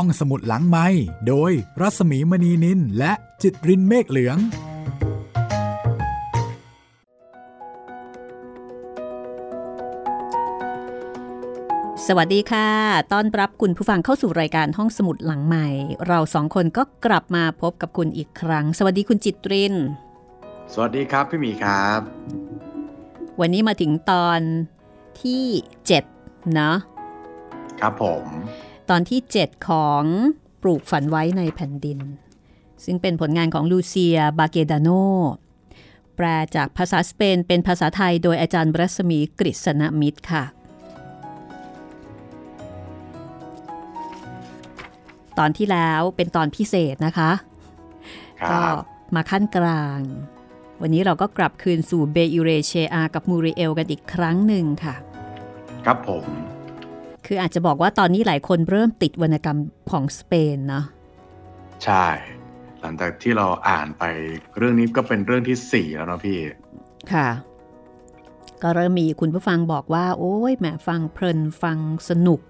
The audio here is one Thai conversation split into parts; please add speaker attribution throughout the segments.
Speaker 1: ห้องสมุดหลังไม้โดยรัสมีมณีนินและจิตรินเมฆเหลือง
Speaker 2: สวัสดีค่ะ ต้อนรับคุณผู้ฟังเข้าสู่รายการห้องสมุดหลังใหม่ เราสองคนก็กลับมาพบกับคุณอีกครั้ง สวัสดีคุณจิตริน
Speaker 3: สวัสดีครับพี่หมีครับ
Speaker 2: วันนี้มาถึงตอนที่ 7 เนาะ
Speaker 3: ครับผม
Speaker 2: ตอนที่ 7 ของปลูกฝันไว้ในแผ่นดิน ซึ่งเป็นผลงานของลูเซีย บาเกดาโน แปลจากภาษาสเปนเป็นภาษาไทยโดยอาจารย์รัศมีกฤษณมิตรค่ะ ตอนที่แล้วเป็นตอนพิเศษนะคะ
Speaker 3: ค
Speaker 2: ก็
Speaker 3: รับ
Speaker 2: มาขั้นกลาง วันนี้เราก็กลับคืนสู่เบยูเรเชอากับมูริเอลกันอีกครั้งหนึ่งค่ะ
Speaker 3: ครับผม
Speaker 2: คืออาจจะบอกว่าตอนนี้หลายคนเริ่มติดวรรณกรรมของสเปนเนาะ
Speaker 3: ใช่ หลังจากที่เราอ่านไปเรื่องนี้ก็เป็นเรื่องที่สี่แล้วเนาะพี่
Speaker 2: ค่ะ ก็เริ่มมีคุณผู้ฟังบอกว่า โอ้ยแหมฟังเพลินฟังสนุก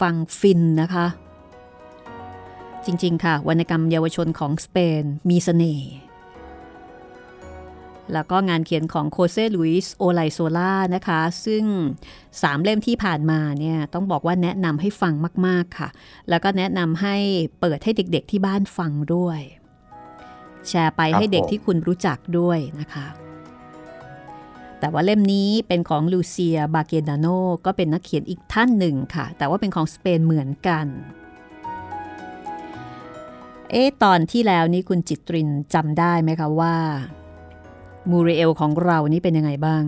Speaker 2: ฟังฟินนะคะ จริง ๆ ค่ะ วรรณกรรมเยาวชนของสเปนมีเสน่ห์ แล้วก็งานเขียนของโคเซลุยส์โอไลโซล่านะคะ ซึ่งสามเล่มที่ผ่านมาเนี่ยต้องบอกว่าแนะนำให้ฟังมาก ๆ ค่ะ แล้วก็แนะนำให้เปิดให้เด็ก ๆ ที่บ้านฟังด้วย แชร์ไปให้เด็กที่คุณรู้จักด้วยนะคะ แต่ว่าเล่มนี้เป็นของลูเซียบาเกดาโนก็เป็นนักเขียนอีกท่านหนึ่งค่ะ แต่ว่าเป็นของสเปนเหมือนกันเอ๊ตอนที่แล้วนี่คุณจิตรินจำได้ไหมคะว่า มูริเอลของเรานี่เป็นยังไงบ้าง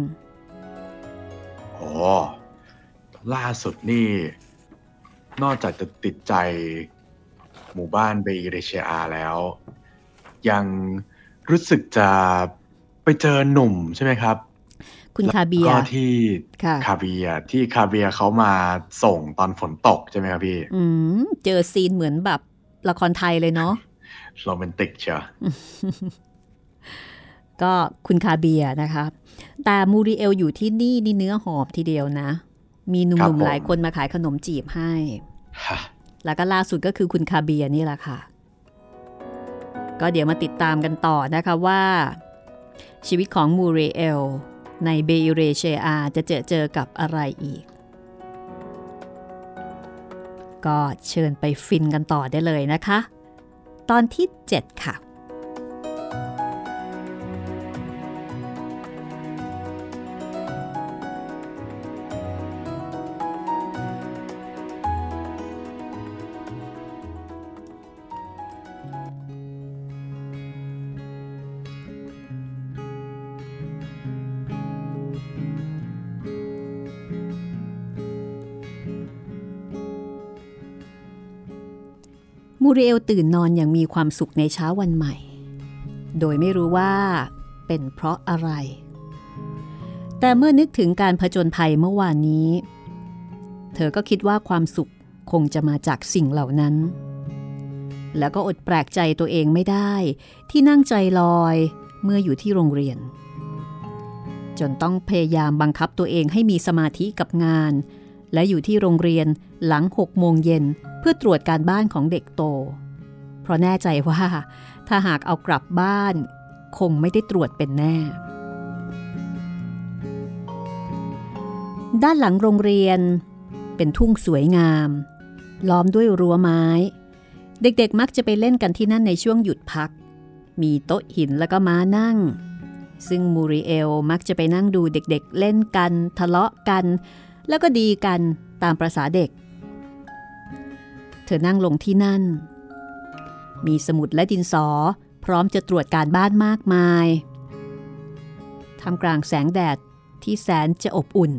Speaker 3: โอ้ล่าสุดนี่ นอกจากจะติดใจหมู่บ้านเบอิเรเชียแล้ว ยังรู้สึกจะไปเจอหนุ่มใช่ไหมครับ
Speaker 2: คุณคาเบีย
Speaker 3: ก็ที่
Speaker 2: ค่ะ
Speaker 3: คาเบียที่คาเบียเขามาส่งตอนฝนตกใช่ไหมครับพี่
Speaker 2: อืมเจอซีนเหมือนแบบละครไทยเลยเนาะ
Speaker 3: โรแมนติกเชียว
Speaker 2: ก็คุณคาเบียนะคะ แต่มูริเอลอยู่ที่นี่นี่เนื้อหอมทีเดียวนะ มีห
Speaker 3: ครับ
Speaker 2: นุ่ม
Speaker 3: ผม
Speaker 2: ๆหลายคนมาขายขนมจีบให้
Speaker 3: ฮะ
Speaker 2: แล้วก็ล่าสุดก็คือคุณคาเบียนี่แหละค่ะ ก็เดี๋ยวมาติดตามกันต่อนะคะว่า ชีวิตของมูริเอลในเบยูเรเชอาจะเจอเจอกับอะไรอีก ก็เชิญไปฟินกันต่อได้เลยนะคะ ตอนที่ 7 ค่ะ มูริเอลตื่นนอนอย่างมีความสุขในเช้าวันใหม่ โดยไม่รู้ว่าเป็นเพราะอะไร แต่เมื่อนึกถึงการผจญภัยเมื่อวานนี้ เธอก็คิดว่าความสุขคงจะมาจากสิ่งเหล่านั้น แล้วก็อดแปลกใจตัวเองไม่ได้ ที่นั่งใจลอยเมื่ออยู่ที่โรงเรียน จนต้องพยายามบังคับตัวเองให้มีสมาธิกับงาน และอยู่ที่โรงเรียนหลัง6โมงเย็น พื่อตรวจการบ้านของเด็กโต เพราะแน่ใจว่า ถ้าหากเอากลับบ้าน คงไม่ได้ตรวจเป็นแน่ ด้านหลังโรงเรียน เป็นทุ่งสวยงาม ล้อมด้วยรั้วไม้ เด็กๆมักจะไปเล่นกันที่นั่นในช่วงหยุดพัก มีโต๊ะหินแล้วก็ม้านั่ง ซึ่งมูริเอลมักจะไปนั่งดูเด็กๆเล่นกัน ทะเลาะกัน แล้วก็ดีกันตามประษาเด็ก เธอนั่งลงที่นั่น มีสมุดและดินสอพร้อมจะตรวจการบ้านมากมายทำกลางแสงแดดที่แสนจะอบอุ่น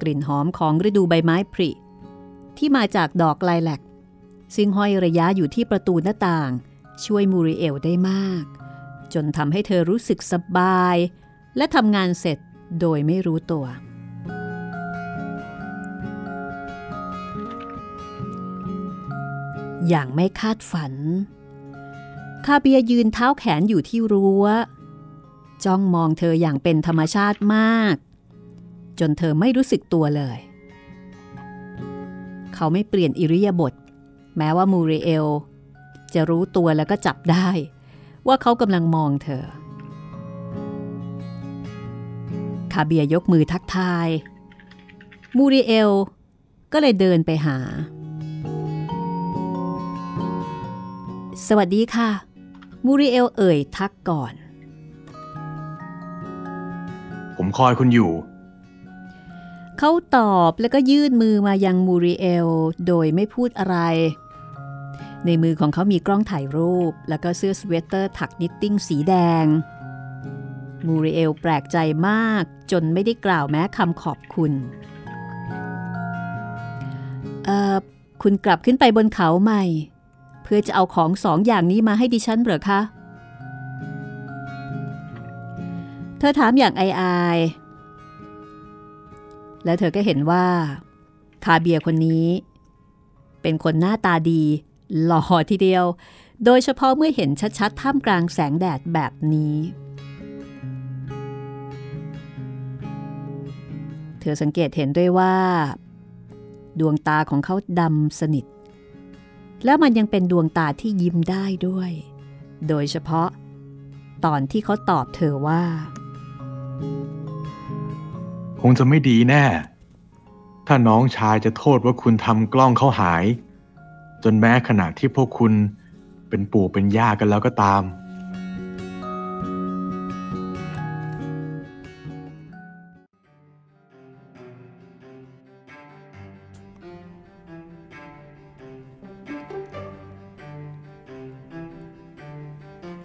Speaker 2: กลิ่นหอมของฤดูใบไม้ผลิ ที่มาจากดอกไลแลกซึ่งห้อยระยะอยู่ที่ประตูหน้าต่าง ช่วยมูริเอลได้มาก จนทำให้เธอรู้สึกสบาย และทำงานเสร็จโดยไม่รู้ตัว อย่างไม่คาดฝัน คาเบียยืนเท้าแขนอยู่ที่รั้ว จ้องมองเธออย่างเป็นธรรมชาติมาก จนเธอไม่รู้สึกตัวเลย เขาไม่เปลี่ยนอิริยาบถแม้ว่ามูเรเอล จะรู้ตัวแล้วก็จับได้ ว่าเขากำลังมองเธอ คาเบียยกมือทักทาย มูเรเอลก็เลยเดินไปหา สวัสดีค่ะ มูริเอลเอ่ยทักก่อน
Speaker 3: ผมคอยคุณอยู่
Speaker 2: เขาตอบแล้วก็ยื่นมือมายังมูริเอลโดยไม่พูดอะไร ในมือของเขามีกล้องถ่ายรูป แล้วก็เสื้อสเวตเตอร์ถักนิตติ้งสีแดง มูริเอลแปลกใจมากจนไม่ได้กล่าวแม้คำขอบคุณ เอ่อ คุณกลับขึ้นไปบนเขาใหม่ เพื่อจะเอาของสองอย่างนี้มาให้ดิฉันเหรอคะ เธอถามอย่างอายๆและเธอก็เห็นว่า คาเบียคนนี้ เป็นคนหน้าตาดี หล่อทีเดียว โดยเฉพาะเมื่อเห็นชัดๆ ท่ามกลางแสงแดดแบบนี้ เธอสังเกตเห็นด้วยว่า ดวงตาของเขาดำสนิท แล้วมันยังเป็นดวงตาที่ยิ้มได้ด้วย โดยเฉพาะ ตอนที่เขาตอบเธอว่า
Speaker 3: คงจะไม่ดีแน่ ถ้าน้องชายจะโทษว่าคุณทำกล้องเขาหาย จนแม้ขณะที่พวกคุณเป็นปู่เป็นย่ากันแล้วก็ตาม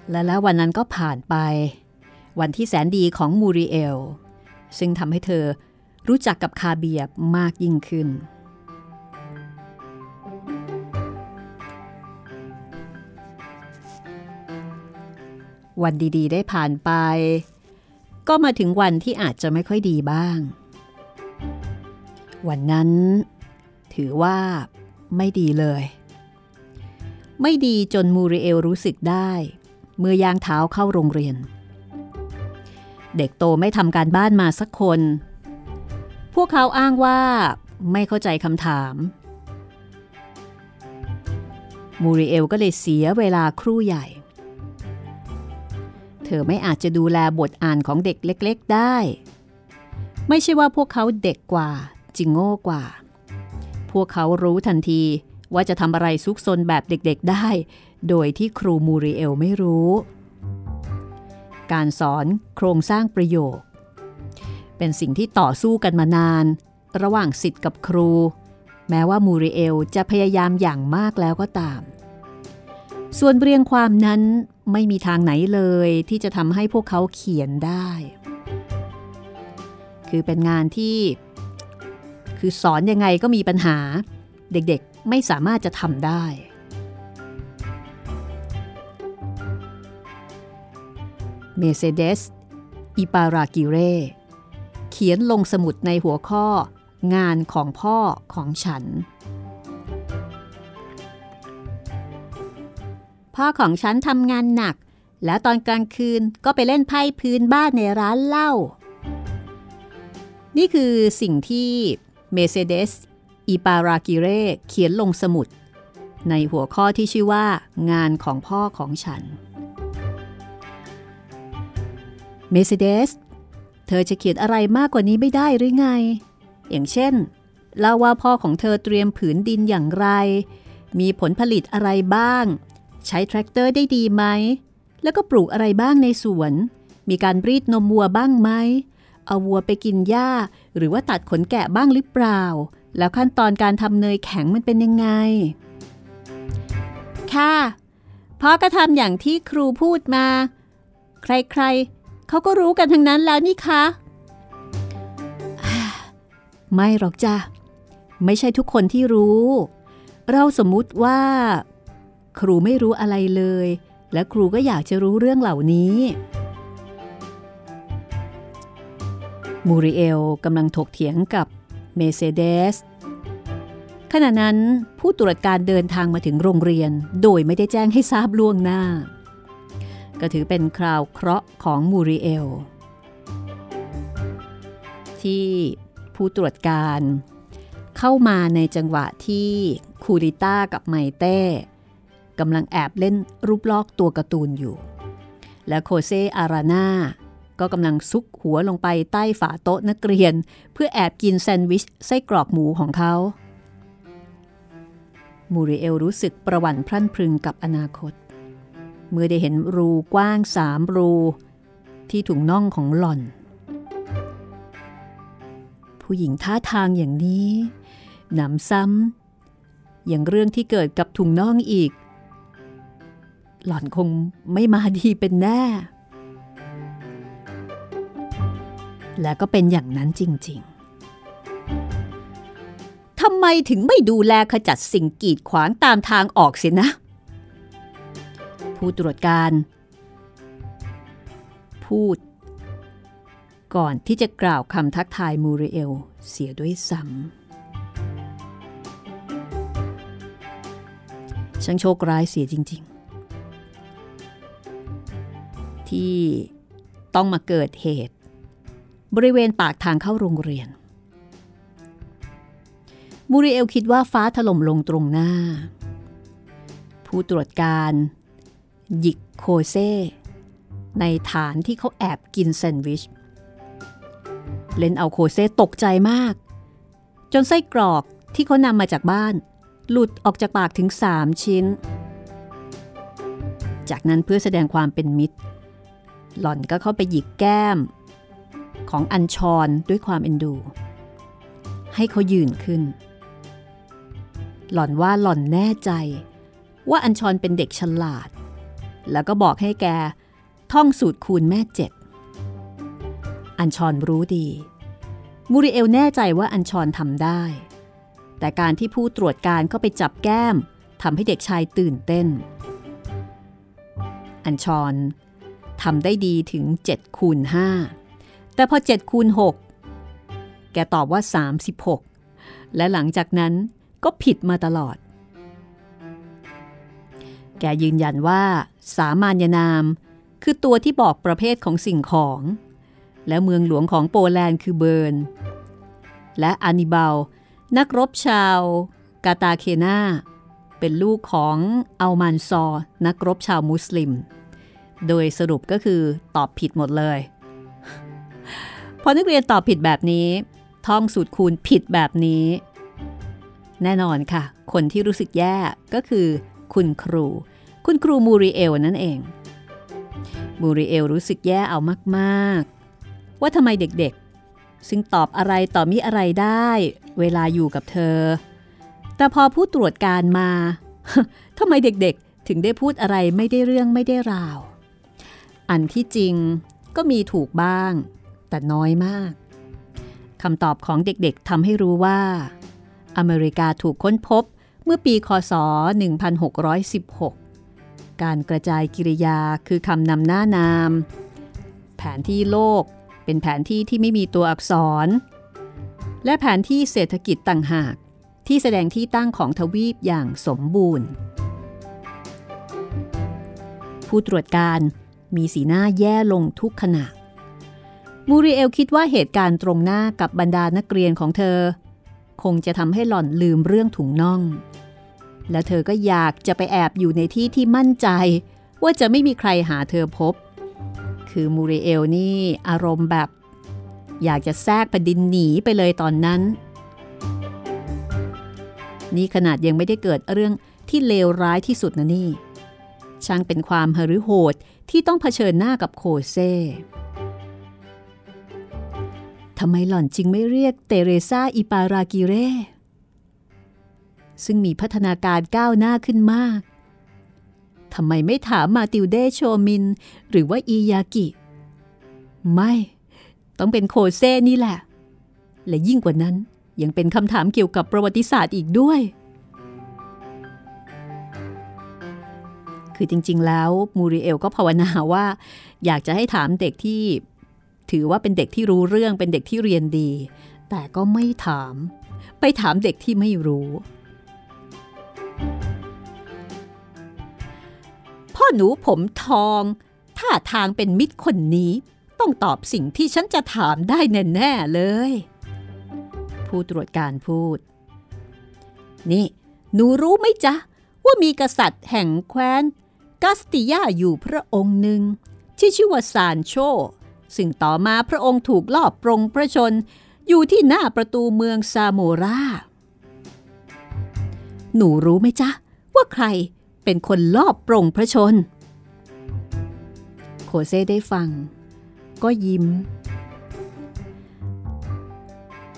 Speaker 2: และแล้ววันนั้นก็ผ่านไป วันที่แสนดีของมูริเอล ซึ่งทำให้เธอรู้จักกับคาเบียบมากยิ่งขึ้น วันดีๆ ได้ผ่านไป ก็มาถึงวันที่อาจจะไม่ค่อยดีบ้าง วันนั้นถือว่าไม่ดีเลย ไม่ดีจนมูริเอลรู้สึกได้ เมื่อยางเท้าเข้าโรงเรียน เด็กโตไม่ทำการบ้านมาสักคน พวกเขาอ้างว่าไม่เข้าใจคำถาม มูริเอลก็เลยเสียเวลาครู่ใหญ่ เธอไม่อาจจะดูแลบทอ่านของเด็กเล็ก ๆได้ ไม่ใช่ว่าพวกเขาเด็กกว่าจิงโง่กว่า พวกเขารู้ทันทีว่าจะทำอะไรซุกซนแบบเด็กๆได้ โดยที่ครูมูริเอลไม่รู้ การสอนโครงสร้างประโยค เป็นสิ่งที่ต่อสู้กันมานาน ระหว่างสิทธิ์กับครู แม้ว่ามูริเอลจะพยายามอย่างมากแล้วก็ตาม ส่วนเรียงความนั้นไม่มีทางไหนเลยที่จะทำให้พวกเขาเขียนได้ คือเป็นงานที่ คือสอนยังไงก็มีปัญหา เด็กๆไม่สามารถจะทำได้ เมเซเดส อิปารากิเร เขียนลงสมุดในหัวข้อ งานของพ่อของฉัน พ่อของฉันทำงานหนัก แล้วตอนกลางคืนก็ไปเล่นไพ่พื้นบ้านในร้านเหล้า นี่คือสิ่งที่เมเซเดส อิปารากิเร เขียนลงสมุด ในหัวข้อที่ชื่อว่า งานของพ่อของฉัน เมเซเดส เธอจะเขียนอะไรมากกว่านี้ไม่ได้หรือไง อย่างเช่นเล่าว่าพ่อของเธอเตรียมผืนดินอย่างไร มีผลผลิตอะไรบ้าง ใช้แทรกเตอร์ได้ดีไหม แล้วก็ปลูกอะไรบ้างในสวน มีการรีดนมวัวบ้างไหม เอาวัวไปกินหญ้า หรือว่าตัดขนแกะบ้างหรือเปล่า แล้วขั้นตอนการทำเนยแข็งมันเป็นยังไง ค่ะพ่อก็ทำอย่างที่ครูพูดมา ใครๆ เขาก็รู้กันทั้งนั้นแล้วนี่คะไม่หรอกจ้ะไม่ใช่ทุกคนที่รู้ เราสมมุติว่า ครูไม่รู้อะไรเลย และครูก็อยากจะรู้เรื่องเหล่านี้มูริเอลกำลังถกเถียงกับเมเซเดสขณะนั้นผู้ตรวจการเดินทางมาถึงโรงเรียนโดยไม่ได้แจ้งให้ทราบล่วงหน้า ก็ถือเป็นคราวเคราะห์ของมูริเอล ที่ผู้ตรวจการเข้ามาในจังหวะที่คูริต้ากับไมเต้กำลังแอบเล่นรูปลอกตัวการ์ตูนอยู่ และโคเซอาราน่าก็กำลังซุกหัวลงไปใต้ฝาโต๊ะนักเรียน เพื่อแอบกินแซนด์วิชไส้กรอกหมูของเขา มูริเอลรู้สึกประวัติพรั่นพรึงกับอนาคต เมื่อได้เห็นรูกว้างสามรู ที่ถุงน่องของหล่อน ผู้หญิงท่าทางอย่างนี้หนำซ้ำอย่างเรื่องที่เกิดกับถุงน่องอีก หล่อนคงไม่มาดีเป็นแน่ และก็เป็นอย่างนั้นจริงๆทำไมถึงไม่ดูแลขจัดสิ่งกีดขวางตามทางออกเสียนะ ผู้ตรวจการ พูด ก่อนที่จะกล่าวคำทักทายมูริเอลเสียด้วยซ้ำช่างโชคร้ายเสียจริง ๆ ที่ต้องมาเกิดเหตุ บริเวณปากทางเข้าโรงเรียนมูริเอลคิดว่าฟ้าถล่มลงตรงหน้า ผู้ตรวจการ หยิกโคเซในฐานที่เขาแอบกินแซนด์วิช เล่นเอาโคเซตกใจมาก จนไส้กรอกที่เขานำมาจากบ้าน หลุดออกจากปากถึงสามชิ้น จากนั้นเพื่อแสดงความเป็นมิตร หล่อนก็เข้าไปหยิกแก้ม ของอัญชรด้วยความเอ็นดู ให้เขายืนขึ้น หล่อนว่าหล่อนแน่ใจว่าอัญชรเป็นเด็กฉลาด แล้วก็บอกให้แก ท่องสูตรคูณแม่เจ็ด อัญชรรู้ดี มูริเอลแน่ใจว่าอัญชรทำได้ แต่การที่ผู้ตรวจการเข้าไปจับแก้มทำให้เด็กชายตื่นเต้น อัญชรทำได้ดีถึง7คูณ5แต่พอ7คูณ6แกตอบว่า 36 และหลังจากนั้นก็ผิดมาตลอด แกยืนยันว่า สามัญนาม คือตัวที่บอกประเภทของสิ่งของ และเมืองหลวงของโปแลนด์คือเบิร์น และอานิบาล นักรบชาวกาตาเคนาเป็นลูกของอัลมันซอ นักรบชาวมุสลิม โดยสรุปก็คือตอบผิดหมดเลย พอนักเรียนตอบผิดแบบนี้ ท่องสูตรคูณผิดแบบนี้ แน่นอนค่ะ คนที่รู้สึกแย่ก็คือคุณครู คุณครูมูริเอลนั่นเอง มูริเอลรู้สึกแย่เอามากๆ ว่าทำไมเด็กๆ ซึ่งตอบอะไรต่อมิอะไรได้ เวลาอยู่กับเธอ แต่พอผู้ตรวจการมาทำไมเด็กๆ ถึงได้พูดอะไรไม่ได้เรื่องไม่ได้ราว อันที่จริงก็มีถูกบ้าง แต่น้อยมากคำตอบของเด็กๆทำให้รู้ว่า อเมริกาถูกค้นพบเมื่อปีคศ 1616 การกระจายกิริยาคือคำนำหน้านาม แผนที่โลกเป็นแผนที่ที่ไม่มีตัวอักษร และแผนที่เศรษฐกิจต่างหาก ที่แสดงที่ตั้งของทวีปอย่างสมบูรณ์ ผู้ตรวจการมีสีหน้าแย่ลงทุกขณะ มูริเอลคิดว่าเหตุการณ์ตรงหน้ากับบรรดานักเรียนของเธอ คงจะทำให้หล่อนลืมเรื่องถุงน่อง และเธอก็อยากจะไปแอบอยู่ในที่ที่มั่นใจ ว่าจะไม่มีใครหาเธอพบ คือมูริเอลนี่อารมณ์แบบ อยากจะแทรกแผ่นดินหนีไปเลยตอนนั้น นี่ขนาดยังไม่ได้เกิดเรื่องที่เลวร้ายที่สุดนะนี่ ช่างเป็นความหฤโหดที่ต้องเผชิญหน้ากับโคเซ่ทำไมหล่อนจึงไม่เรียกเตเรซาอิปารากิเร่ ซึ่งมีพัฒนาการก้าวหน้าขึ้นมากทำไมไม่ถามมาติวเดโชมิน หรือว่าอียากิ ไม่ ต้องเป็นโคเซ่นี่แหละ และยิ่งกว่านั้นยังเป็นคำถามเกี่ยวกับประวัติศาสตร์อีกด้วย คือจริงๆแล้วมูริเอลก็ภาวนาว่า อยากจะให้ถามเด็กที่ถือว่าเป็นเด็กที่รู้เรื่องเป็นเด็กที่เรียนดี แต่ก็ไม่ถาม ไปถามเด็กที่ไม่รู้ พ่อหนูผมทอง ท่าทางเป็นมิตรคนนี้ต้องตอบสิ่งที่ฉันจะถามได้แน่ ๆ เลย ผู้ตรวจการพูด นี่ หนูรู้ไหมจ๊ะ ว่ามีกษัตริย์แห่งแคว้นกัสติยาอยู่พระองค์หนึ่ง ที่ชื่อว่าซานโช ซึ่งต่อมาพระองค์ถูกลอบปรงพระชน อยู่ที่หน้าประตูเมืองซาโมรา หนูรู้ไหมจ๊ะ ว่าใคร เป็นคนลอบปรงพระชน โคเซ่ได้ฟัง ก็ยิ้ม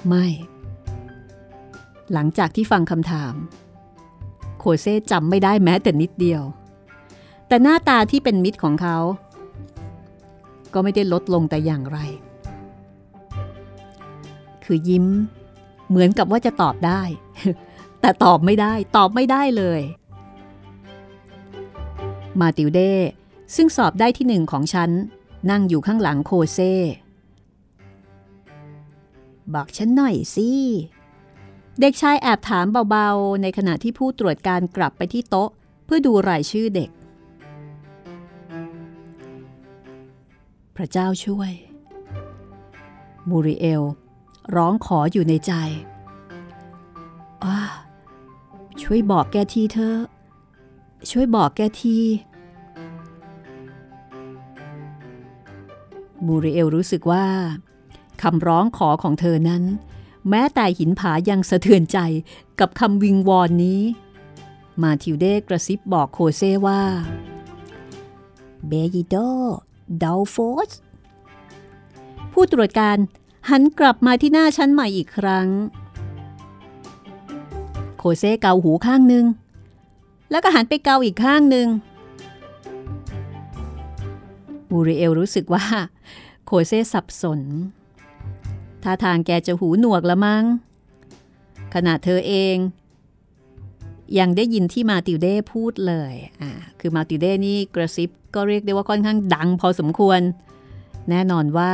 Speaker 2: ไม่ หลังจากที่ฟังคำถาม โคเซ่จำไม่ได้แม้แต่นิดเดียว แต่หน้าตาที่เป็นมิตรของเขา ก็ไม่ได้ลดลงแต่อย่างไร คือยิ้ม เหมือนกับว่าจะตอบได้ แต่ตอบไม่ได้ ตอบไม่ได้เลย มาติวเดซึ่งสอบได้ที่หนึ่งของฉัน นั่งอยู่ข้างหลังโคเซ บอกฉันหน่อยสิ เด็กชายแอบถามเบาๆ ในขณะที่ผู้ตรวจการกลับไปที่โต๊ะ เพื่อดูรายชื่อเด็ก พระเจ้าช่วย มูริเอล ร้องขออยู่ในใจอาช่วยบอกแกทีเธอ ช่วยบอกแกที มูริเอลรู้สึกว่าคำร้องขอของเธอนั้น แม้แต่หินผายังสะเทือนใจกับคำวิงวอนนี้ มาทิวเดกระซิบบอกโคเซว่า เบยิโดดาวโฟสผู้ตรวจการหันกลับมาที่หน้าชั้นใหม่อีกครั้ง โคเซเกาหูข้างหนึ่ง แล้วก็หันไปเกาอีกข้างหนึ่งมูริเอลรู้สึกว่า โคเซสับสนท่าทางแกจะหูหนวกละมั้งขณะเธอเอง ยังได้ยินที่มาติวเด้พูดเลยอ่าคือมาติวเด้นี่กระซิบก็เรียกได้ว่าค่อนข้างดังพอสมควร แน่นอนว่า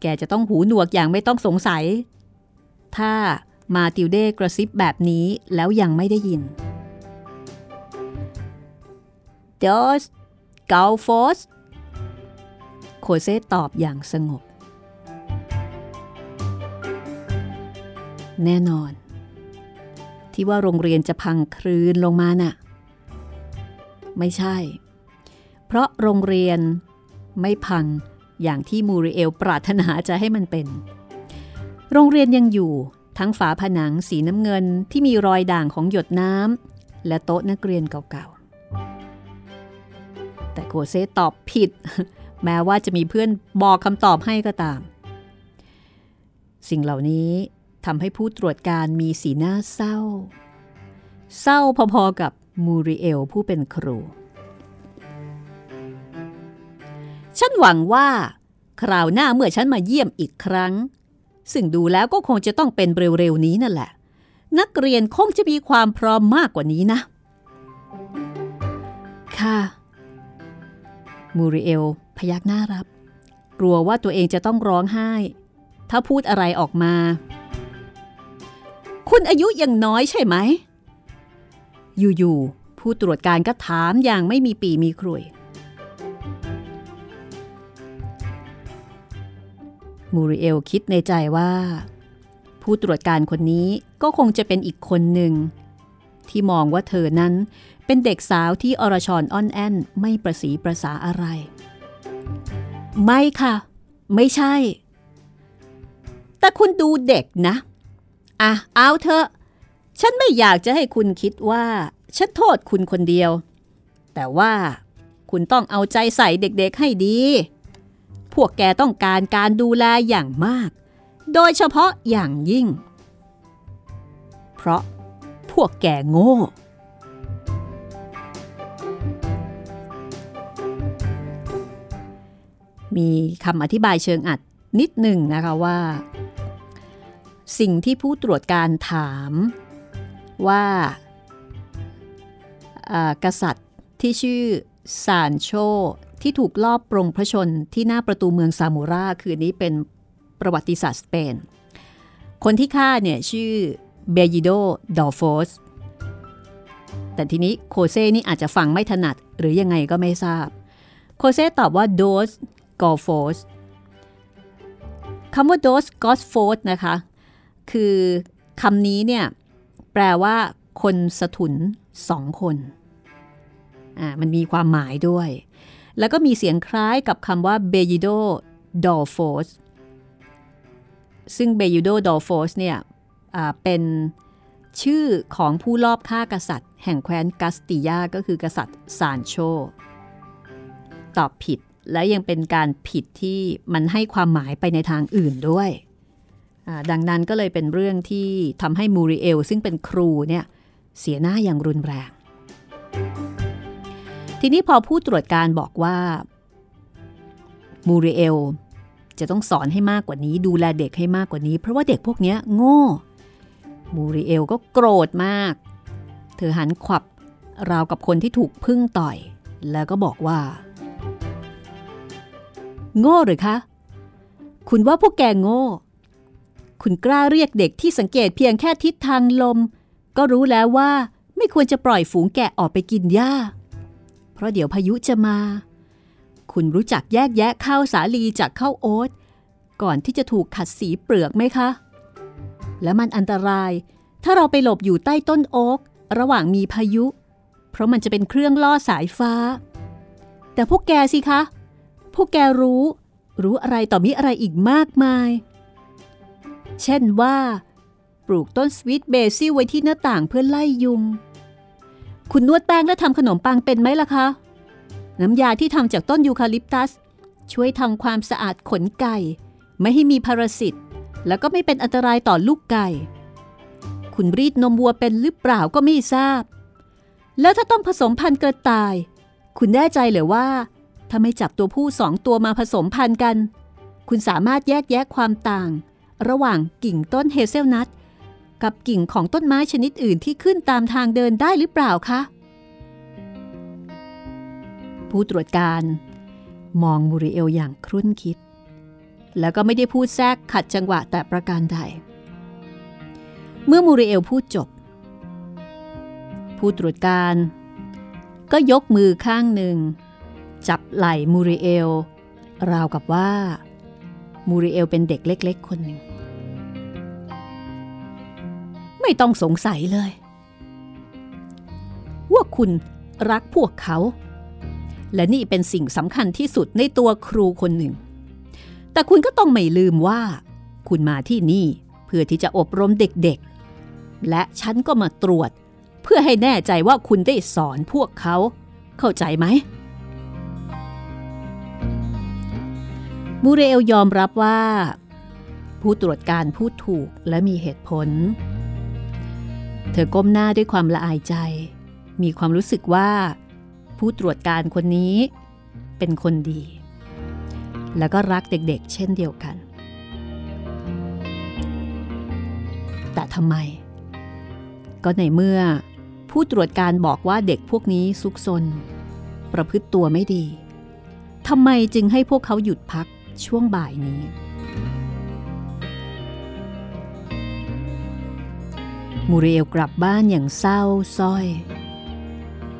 Speaker 2: แกจะต้องหูหนวกอย่างไม่ต้องสงสัย ถ้ามาติวเด้กระซิบแบบนี้แล้วยังไม่ได้ยิน เดสเกาโฟส โคเซตอบอย่างสงบ แน่นอน ที่ว่าโรงเรียนจะพังคลืนลงมาน่ะ ไม่ใช่ เพราะโรงเรียนไม่พังอย่างที่มูริเอลปรารถนาจะให้มันเป็น โรงเรียนยังอยู่ทั้งฝาผนังสีน้ำเงินที่มีรอยด่างของหยดน้ำและโต๊ะนักเรียนเก่าๆ แต่โกเซตอบผิด แม้ว่าจะมีเพื่อนบอกคำตอบให้ก็ตาม สิ่งเหล่านี้ทำให้ผู้ตรวจการมีสีหน้าเศร้า เศร้าพอๆกับมูริเอลผู้เป็นครู ฉันหวังว่า คราวหน้าเมื่อฉันมาเยี่ยมอีกครั้ง ซึ่งดูแล้วก็คงจะต้องเป็นเร็วๆนี้นั่นแหละ นักเรียนคงจะมีความพร้อมมากกว่านี้นะ ค่ะ มูริเอลพยักหน้ารับ กลัวว่าตัวเองจะต้องร้องไห้ ถ้าพูดอะไรออกมา คุณอายุยังน้อยใช่ไหม อยู่ๆผู้ตรวจการก็ถามอย่างไม่มีปีมีครุยมูริเอลคิดในใจว่า ผู้ตรวจการคนนี้ก็คงจะเป็นอีกคนหนึ่ง ที่มองว่าเธอนั้น เป็นเด็กสาวที่อรชรอ่อนแอนไม่ประสีประสาอะไร ไม่ค่ะ ไม่ใช่ แต่คุณดูเด็กนะ อะ เอาเถอะ ฉันไม่อยากจะให้คุณคิดว่า ฉันโทษคุณคนเดียว แต่ว่าคุณต้องเอาใจใส่เด็กๆให้ดี พวกแกต้องการการดูแลอย่างมาก โดยเฉพาะอย่างยิ่ง เพราะพวกแกโง่ มีคำอธิบายเชิงอัดนิดหนึ่งนะคะว่า สิ่งที่ผู้ตรวจการถามว่ากษัตริย์ที่ชื่อซานโชที่ถูกลอบปรงพระชนที่หน้าประตูเมืองซามูราคือนี้เป็นประวัติศาสตร์สเปน คนที่ฆ่าเนี่ยชื่อเบยิโดดอฟโฟสแต่ทีนี้โคเซ่นี่อาจจะฟังไม่ถนัดหรือยังไงก็ไม่ทราบ โคเซ่ตอบว่าโดส กอฟโฟสคำว่าโดสกอสโฟสนะคะ คือคำนี้เนี่ย แปลว่า คนสถุนสองคน อ่า มันมีความหมายด้วย แล้วก็มีเสียงคล้ายกับคำว่าเบยิโดดอโฟสซึ่งเบยิโดดอโฟสเนี่ยเป็นชื่อของผู้ลอบฆ่ากษัตริย์ แห่งแคว้นกัสติยาก็คือกษัตริย์ซานโช ตอบผิด และยังเป็นการผิดที่มันให้ความหมายไปในทางอื่นด้วย ดังนั้นก็เลยเป็นเรื่องที่ทำให้มูริเอล ซึ่งเป็นครูเนี่ยเสียหน้าอย่างรุนแรง ทีนี้พอผู้ตรวจการบอกว่ามูริเอลจะต้องสอนให้มากกว่านี้ ดูแลเด็กให้มากกว่านี้ เพราะว่าเด็กพวกนี้โง่ มูริเอลก็โกรธมาก เธอหันขวับราวกับคนที่ถูกพึ่งต่อย แล้วก็บอกว่า โง่หรือคะ คุณว่าพวกแกโง่ คุณกล้าเรียกเด็กที่สังเกตเพียงแค่ทิศทางลม ก็รู้แล้วว่าไม่ควรจะปล่อยฝูงแกะออกไปกินหญ้า เพราะเดี๋ยวพายุจะมา คุณรู้จักแยกแยะข้าวสาลีจากข้าวโอ๊ตก่อนที่จะถูกขัดสีเปลือกไหมคะ และมันอันตราย ถ้าเราไปหลบอยู่ใต้ต้นโอ๊กระหว่างมีพายุ เพราะมันจะเป็นเครื่องล่อสายฟ้า แต่พวกแกสิคะ วกแกรู้ รู้อะไรต่อมีอะไรอีกมากมาย เช่นว่า ปลูกต้นสวิตเบซิลไว้ที่หน้าต่างเพื่อไล่ยุง คุณนวดแป้งและทำขนมปังเป็นไหมล่ะคะ น้ำยาที่ทำจากต้นยูคาลิปตัส ช่วยทำความสะอาดขนไก่ ไม่ให้มีพาราสิตแล้วก็ไม่เป็นอันตรายต่อลูกไก่ คุณรีดนมวัวเป็นหรือเปล่าก็ไม่ทราบ แล้วถ้าต้องผสมพันธุ์กระต่าย คุณแน่ใจหรือว่า ถ้าไม่จับตัวผู้สองตัวมาผสมพันธุ์กัน คุณสามารถแยกแยะความต่าง ระหว่างกิ่งต้นเฮเซลนัทกับกิ่งของต้นไม้ชนิดอื่นที่ขึ้นตามทางเดินได้หรือเปล่าคะ ผู้ตรวจการ มองมูริเอลอย่างครุ่นคิด แล้วก็ไม่ได้พูดแทรกขัดจังหวะแต่ประการใด เมื่อมูริเอลพูดจบ ผู้ตรวจการ ก็ยกมือข้างหนึ่ง จับไหล่มูริเอล ราวกับว่า มูริเอลเป็นเด็กเล็ก ๆ คนหนึ่ง ไม่ต้องสงสัยเลย ว่าคุณรักพวกเขา และนี่เป็นสิ่งสำคัญที่สุดในตัวครูคนหนึ่ง แต่คุณก็ต้องไม่ลืมว่า คุณมาที่นี่เพื่อที่จะอบรมเด็กๆ และฉันก็มาตรวจ เพื่อให้แน่ใจว่าคุณได้สอนพวกเขา เข้าใจไหม มูเรลยอมรับว่า ผู้ตรวจการพูดถูกและมีเหตุผล เธอก้มหน้าด้วยความละอายใจ มีความรู้สึกว่า ผู้ตรวจการคนนี้เป็นคนดี แล้วก็รักเด็กๆ เช่นเดียวกัน แต่ทำไม ก็ในเมื่อผู้ตรวจการบอกว่าเด็กพวกนี้ซุกซนประพฤติตัวไม่ดีทำไมจึงให้พวกเขาหยุดพัก ช่วงบ่ายนี้ มูเรียลกลับบ้านอย่างเศร้าส้อย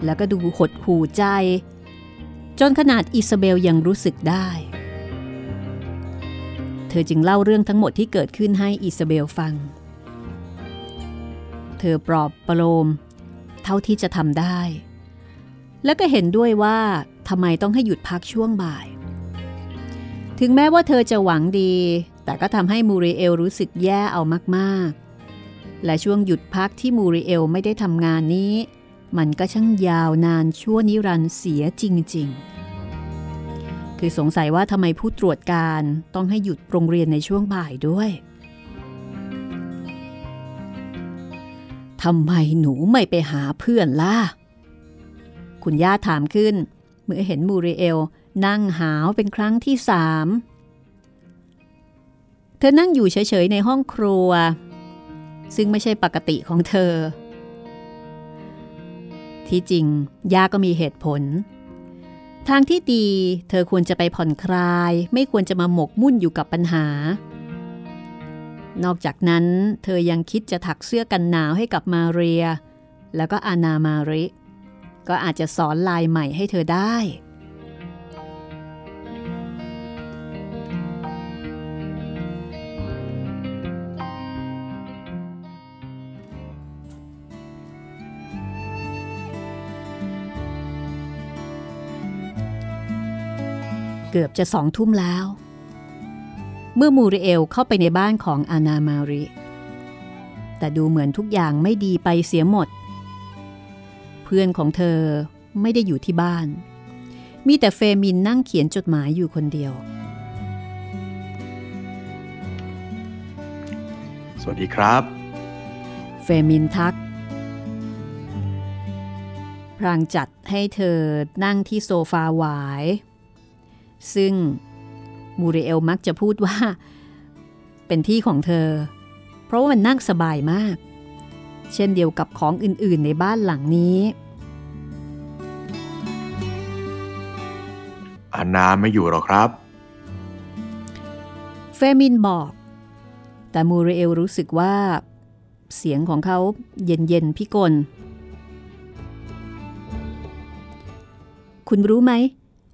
Speaker 2: แล้วก็ดูหดหูใจ จนขนาดอิซาเบลยังรู้สึกได้ เธอจึงเล่าเรื่องทั้งหมดที่เกิดขึ้นให้อิซาเบลฟัง เธอปลอบประโลม เท่าที่จะทำได้ และก็เห็นด้วยว่าทำไมต้องให้หยุดพักช่วงบ่าย ถึงแม้ว่าเธอจะหวังดี แต่ก็ทำให้มูริเอลรู้สึกแย่เอามากๆ และช่วงหยุดพักที่มูริเอลไม่ได้ทำงานนี้ มันก็ช่างยาวนานชั่วนิรันดร์เสียจริง ๆ คือสงสัยว่าทำไมผู้ตรวจการต้องให้หยุดโรงเรียนในช่วงบ่ายด้วยทำไมหนูไม่ไปหาเพื่อนล่ะ คุณย่าถามขึ้น เมื่อเห็นมูริเอล นั่งหาวเป็นครั้งที่สามเธอนั่งอยู่เฉยๆในห้องครัว ซึ่งไม่ใช่ปกติของเธอ ที่จริงย่าก็มีเหตุผล ทางที่ดีเธอควรจะไปผ่อนคลาย ไม่ควรจะมาหมกมุ่นอยู่กับปัญหา นอกจากนั้นเธอยังคิดจะถักเสื้อกันหนาวให้กับมาเรีย แล้วก็อานามาริ ก็อาจจะสอนลายใหม่ให้เธอได้ กือบจะสองทุ่มแล้ว เมื่อมูริเอลเข้าไปในบ้านของอานามาริ แต่ดูเหมือนทุกอย่างไม่ดีไปเสียหมด เพื่อนของเธอไม่ได้อยู่ที่บ้าน มีแต่เฟมินนั่งเขียนจดหมายอยู่คนเดียว
Speaker 3: สวัสดีครับ
Speaker 2: เฟมินทักพรางจัดให้เธอนั่งที่โซฟาหวาย ซึ่งมูริเอลมักจะพูดว่า เป็นที่ของเธอ เพราะว่ามันนั่งสบายมาก เช่นเดียวกับของอื่นๆในบ้านหลังนี้
Speaker 3: อานาไม่อยู่หรอกครับ
Speaker 2: เฟมินบอก แต่มูริเอลรู้สึกว่า เสียงของเขาเย็นๆพิกล คุณรู้ไหม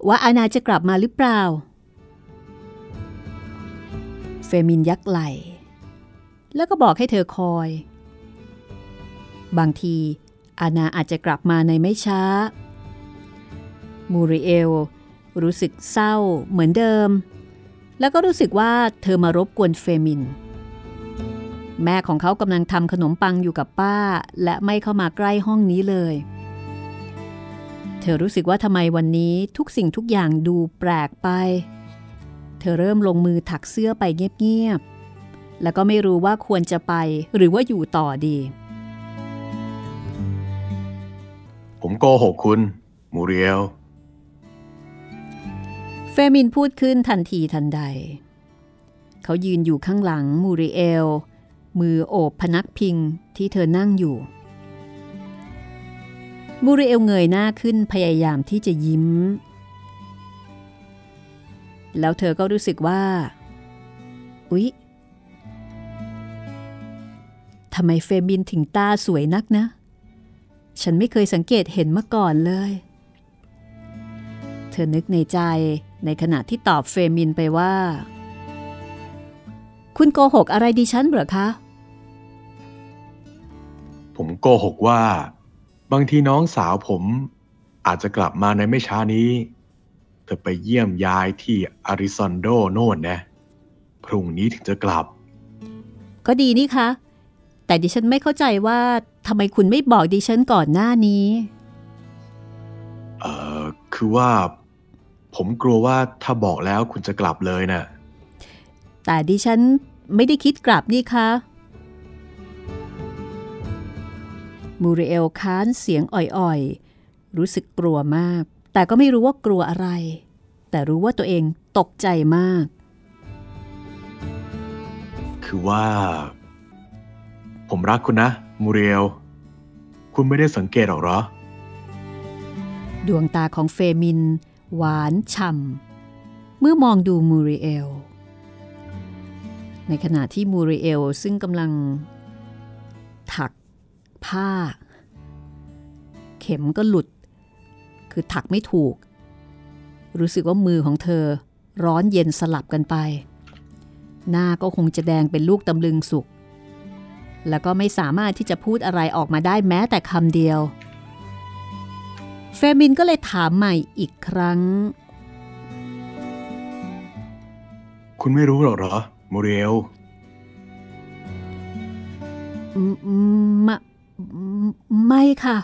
Speaker 2: ว่าอาณาจะกลับมาหรือเปล่า เฟมินยักไหล แล้วก็บอกให้เธอคอย บางทีอาณาอาจจะกลับมาในไม่ช้า มูริเอลรู้สึกเศร้าเหมือนเดิม แล้วก็รู้สึกว่าเธอมารบกวนเฟมิน แม่ของเขากำลังทำขนมปังอยู่กับป้า และไม่เข้ามาใกล้ห้องนี้เลย เธอรู้สึกว่าทำไมวันนี้ทุกสิ่งทุกอย่างดูแปลกไป เธอเริ่มลงมือถักเสื้อไปเงียบๆ แล้วก็ไม่รู้ว่าควรจะไปหรือว่าอยู่ต่อดี
Speaker 3: ผมโกหกคุณมูเรียล
Speaker 2: เฟมินพูดขึ้นทันทีทันใด เขายืนอยู่ข้างหลังมูริเอล มือโอบพนักพิงที่เธอนั่งอยู่ มูริเอลเงยหน้าขึ้นพยายามที่จะยิ้ม แล้วเธอก็รู้สึกว่า อุ๊ยทำไมเฟมินถึงตาสวยนักนะ ฉันไม่เคยสังเกตเห็นมาก่อนเลย เธอนึกในใจในขณะที่ตอบเฟมินไปว่า คุณโกหกอะไรดิฉันเหรอคะ
Speaker 3: ผมโกหกว่า บางทีน้องสาวผมอาจจะกลับมาในไม่ช้านี้ เธอไปเยี่ยมยายที่อาริซอนโดโน่นนะ พรุ่งนี้ถึงจะกลับ
Speaker 2: ก็ดีนี่คะ แต่ดิฉันไม่เข้าใจว่าทำไมคุณไม่บอกดิฉันก่อนหน้านี้
Speaker 3: เอ่อ คือว่า ผมกลัวว่าถ้าบอกแล้วคุณจะกลับเลยน่ะ
Speaker 2: แต่ดิฉันไม่ได้คิดกลับนี่คะ มูริเอลค้านเสียงอ่อยๆ รู้สึกกลัวมาก แต่ก็ไม่รู้ว่ากลัวอะไร แต่รู้ว่าตัวเองตกใจมาก
Speaker 3: คือว่า ผมรักคุณนะ มูเรียลคุณไม่ได้สังเกตหรอกเหรอ
Speaker 2: ดวงตาของเฟมิน หวานฉ่ำเมื่อมองดูมูริเอล ในขณะที่มูริเอลซึ่งกำลังถัก ผ้า เข็มก็หลุด คือถักไม่ถูก รู้สึกว่ามือของเธอร้อนเย็นสลับกันไป หน้าก็คงจะแดงเป็นลูกตำลึงสุก แล้วก็ไม่สามารถที่จะพูดอะไรออกมาได้แม้แต่คำเดียว เฟมินก็เลยถามใหม่อีกครั้ง
Speaker 3: คุณไม่รู้หรอกเหรอมูเรียล
Speaker 2: อืมอืมมะอืม ไม่ค่ะ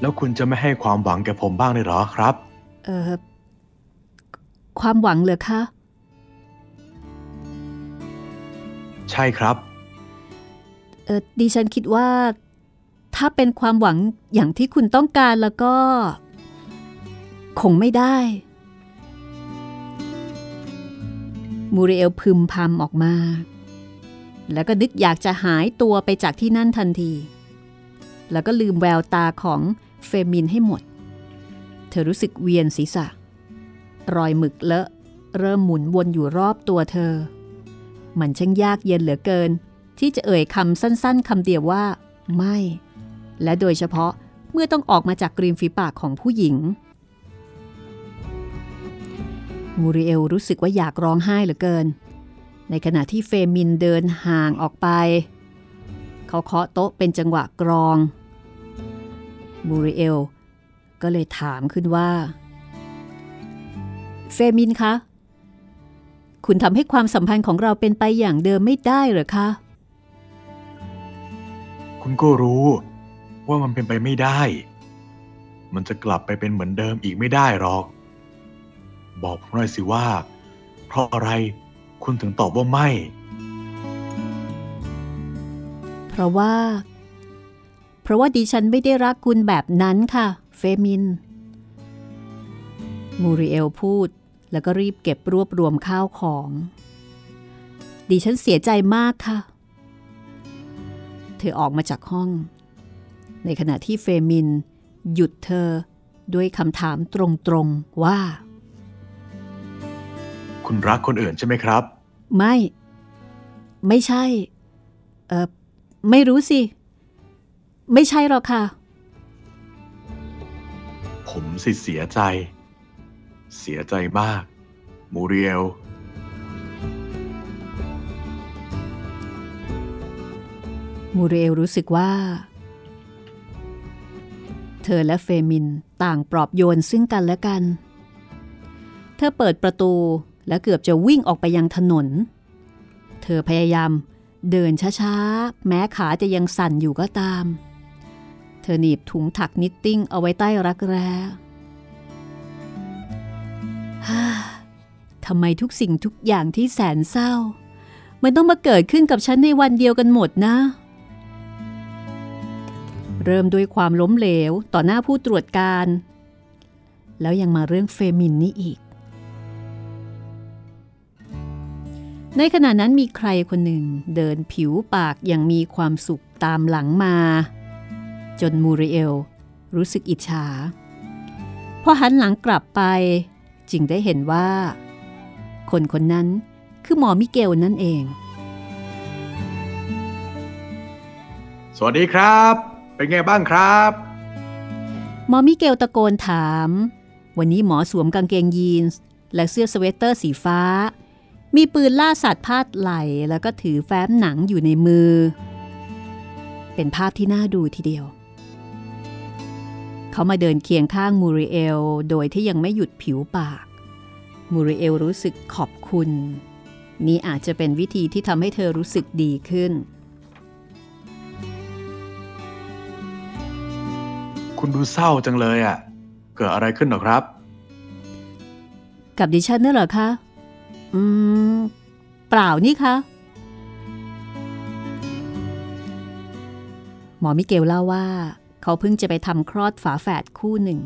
Speaker 3: แล้วคุณจะไม่ให้ความหวังแก่ผมบ้างเลยเหรอครับ
Speaker 2: เออความหวังเหรอคะ
Speaker 3: ใช่ครับ
Speaker 2: เออดิฉันคิดว่า ถ้าเป็นความหวังอย่างที่คุณต้องการแล้วก็ คงไม่ได้ มูริเอลพึมพำออกมา แล้วก็นึกอยากจะหายตัวไปจากที่นั่นทันที แล้วก็ลืมแววตาของเฟมินให้หมด เธอรู้สึกเวียนศีรษะ รอยหมึกเลอะเริ่มหมุนวนอยู่รอบตัวเธอ มันช่างยากเย็นเหลือเกิน ที่จะเอ่ยคำสั้น ๆคำเดียวว่า ไม่ และโดยเฉพาะเมื่อต้องออกมาจากกริมฝีปากของผู้หญิงมูริเอลรู้สึกว่าอยากร้องไห้เหลือเกิน ในขณะที่เฟมินเดินห่างออกไป เขาเคาะโต๊ะเป็นจังหวะกรอง มูริเอล ก็เลยถามขึ้นว่า เฟมินคะ คุณทำให้ความสัมพันธ์ของเราเป็นไปอย่างเดิมไม่ได้หรือคะ
Speaker 3: คุณก็รู้ว่ามันเป็นไปไม่ได้ มันจะกลับไปเป็นเหมือนเดิมอีกไม่ได้หรอก บอกผมหน่อยสิว่า เพราะอะไร คุณถึงตอบว่าไม่
Speaker 2: เพราะว่า เพราะว่าดิฉันไม่ได้รักคุณแบบนั้นค่ะ เฟมิน มูริเอลพูดแล้วก็รีบเก็บรวบรวมข้าวของ ดิฉันเสียใจมากค่ะ เธอออกมาจากห้อง ในขณะที่เฟมิน หยุดเธอด้วยคำถามตรงๆว่า
Speaker 3: คุณรักคนอื่นใช่ไหมครับ
Speaker 2: ไม่ ไม่ใช่ เออไม่รู้สิ ไม่ใช่หรอกค่ะ
Speaker 3: ผมสิเสียใจ เสียใจมาก มูเรียล
Speaker 2: มูเรลรู้สึกว่า เธอและเฟมินต่างปลอบโยนซึ่งกันและกัน เธอเปิดประตู และเกือบจะวิ่งออกไปยังถนน เธอพยายามเดินช้าๆ แม้ขาจะยังสั่นอยู่ก็ตาม เธอหนีบถุงถักนิตติ้งเอาไว้ใต้รักแร้ฮ่าทำไมทุกสิ่งทุกอย่างที่แสนเศร้า มันต้องมาเกิดขึ้นกับฉันในวันเดียวกันหมดนะ เริ่มด้วยความล้มเหลวต่อหน้าผู้ตรวจการ แล้วยังมาเรื่องเฟมินนี่อีก ในขณะนั้นมีใครคนหนึ่งเดินผิวปากอย่างมีความสุขตามหลังมา จนมูริเอลรู้สึกอิจฉา พอหันหลังกลับไป จึงได้เห็นว่า คนคนนั้นคือหมอมิเกลนั่นเอง
Speaker 3: สวัสดีครับ เป็นไงบ้างครับ
Speaker 2: หมอมิเกลตะโกนถาม วันนี้หมอสวมกางเกงยีนส์และเสื้อสเวตเตอร์สีฟ้า มีปืนล่าสัตว์พาดไหล่แล้วก็ถือแฟ้มหนังอยู่ในมือ เป็นภาพที่น่าดูทีเดียว เขามาเดินเคียงข้างมูริเอล โดยที่ยังไม่หยุดผิวปาก มูริเอลรู้สึกขอบคุณ นี่อาจจะเป็นวิธีที่ทำให้เธอรู้สึกดีขึ้น
Speaker 3: คุณดูเศร้าจังเลยอะ่ะ เกิดอะไรขึ้นหรอครับ
Speaker 2: กับดิฉันน่ะเหรอคะ อืม เปล่านี่คะ หมอมิเกลเล่าว่า เขาเพิ่งจะไปทำคลอดฝาแฝดคู่หนึ่ง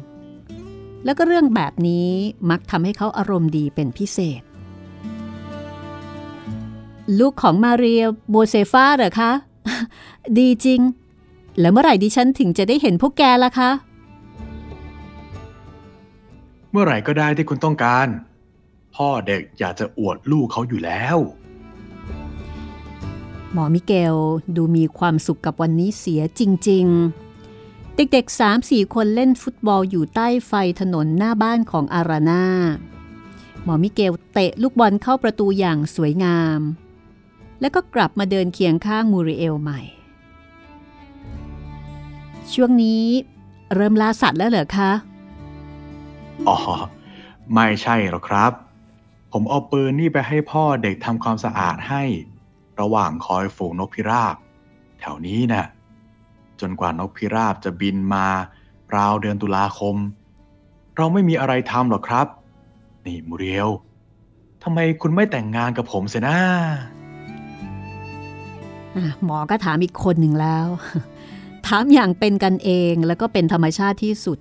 Speaker 2: แล้วก็เรื่องแบบนี้มักทำให้เขาอารมณ์ดีเป็นพิเศษ ลูกของมาเรียโมเซฟาเหรอคะ ดีจริง แล้วเมื่อไหร่ดิฉันถึงจะได้เห็นพวกแกล่ะคะ
Speaker 3: เมื่อไหร่ก็ได้ที่คุณต้องการ พ่อเด็กอยากจะอวดลูกเขาอยู่แล้ว
Speaker 2: หมอมิเกลดูมีความสุขกับวันนี้เสียจริง ๆ เด็กๆสามสี่คนเล่นฟุตบอลอยู่ใต้ไฟถนนหน้าบ้านของอารานาหมอมิเกลเตะลูกบอลเข้าประตูอย่างสวยงาม แล้วก็กลับมาเดินเคียงข้างมูริเอลใหม่ ช่วงนี้เริ่มล่าสัตว์แล้วเหรอคะ
Speaker 3: อ๋อ ไม่ใช่หรอกครับ ผมเอาปืนนี่ไปให้พ่อเด็กทำความสะอาดให้ ระหว่างคอยฝูงนกพิราบ แถวนี้นะ่ะจนกว่านกพิราบจะบินมาราวเดือนตุลาคม เราไม่มีอะไรทำหรอกครับ นี่มูเรียวทำไมคุณไม่แต่งงานกับผมเสียนะ
Speaker 2: หมอก็ถามอีกคนหนึ่งแล้ว ถามอย่างเป็นกันเองแล้วก็เป็นธรรมชาติที่สุด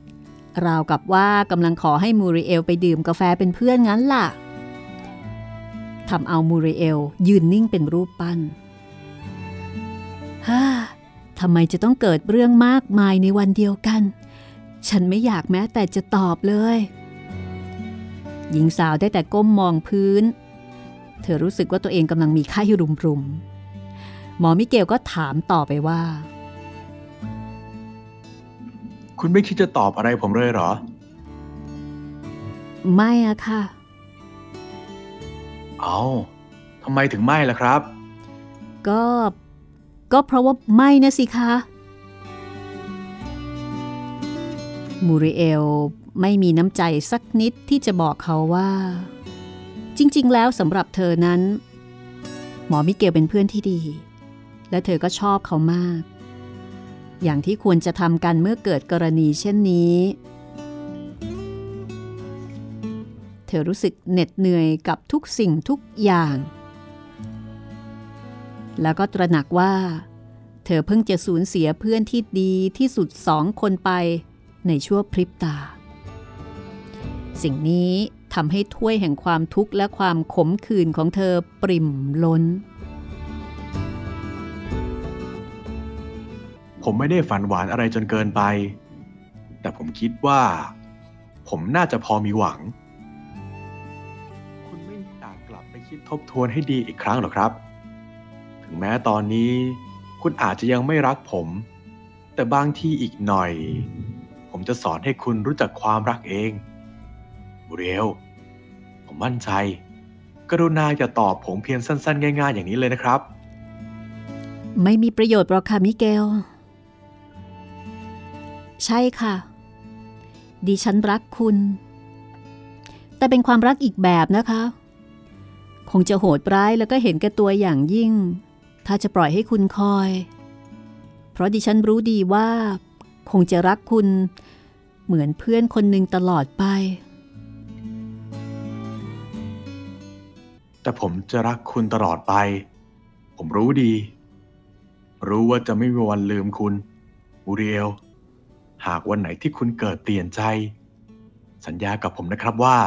Speaker 2: ราวกับว่ากำลังขอให้มูริเอลไปดื่มกาแฟเป็นเพื่อนงั้นล่ะ ทำเอามูริเอลยืนนิ่งเป็นรูปปั้นฮ่าทำไมจะต้องเกิดเรื่องมากมายในวันเดียวกัน ฉันไม่อยากแม้แต่จะตอบเลย หญิงสาวได้แต่ก้มมองพื้น เธอรู้สึกว่าตัวเองกำลังมีไข้รุมๆหมอมิเกลก็ถามต่อไปว่า
Speaker 3: คุณไม่คิดจะตอบอะไรผมเลยเหรอ
Speaker 2: ไม่อะค่ะ
Speaker 3: เอาทำไมถึงไหม่ล่ะครับ
Speaker 2: ก็ ก็เพราะว่าไหม่นะสิคะ มูริเอลไม่มีน้ำใจสักนิดที่จะบอกเขาว่า จริง ๆ แล้วสำหรับเธอนั้น หมอมิเกลเป็นเพื่อนที่ดี และเธอก็ชอบเขามาก อย่างที่ควรจะทำกันเมื่อเกิดกรณีเช่นนี้ เธอรู้สึกเหน็ดเหนื่อยกับทุกสิ่งทุกอย่าง แล้วก็ตระหนักว่า เธอเพิ่งจะสูญเสียเพื่อนที่ดีที่สุดสองคนไปในชั่วพริบตา สิ่งนี้ทำให้ถ้วยแห่งความทุกข์และความขมขื่นของเธอปริ่มล้น
Speaker 3: ผมไม่ได้ฝันหวานอะไรจนเกินไป แต่ผมคิดว่า ผมน่าจะพอมีหวัง คิดทบทวนให้ดีอีกครั้งหรอครับ ถึงแม้ตอนนี้ คุณอาจจะยังไม่รักผม แต่บางที่อีกหน่อย ผมจะสอนให้คุณรู้จักความรักเองบูเรียวผมมั่นใจ กรุณาอย่าตอบผมเพียงสั้นๆ ง่าย ๆ อย่างนี้เลยนะครับ
Speaker 2: ไม่มีประโยชน์หรอกค่ะมิเกล ใช่ค่ะ ดิฉันรักคุณ แต่เป็นความรักอีกแบบนะคะ คงจะโหดร้ายแล้วก็เห็นแก่ตัวอย่างยิ่ง ถ้าจะปล่อยให้คุณคอย เพราะดิฉันรู้ดีว่า คงจะรักคุณ เหมือนเพื่อนคนหนึ่งตลอดไป
Speaker 3: แต่ผมจะรักคุณตลอดไป ผมรู้ดี รู้ว่าจะไม่มีวันลืมคุณบูเรียลหากวันไหนที่คุณเกิดเปลี่ยนใจ สัญญากับผมนะครับว่า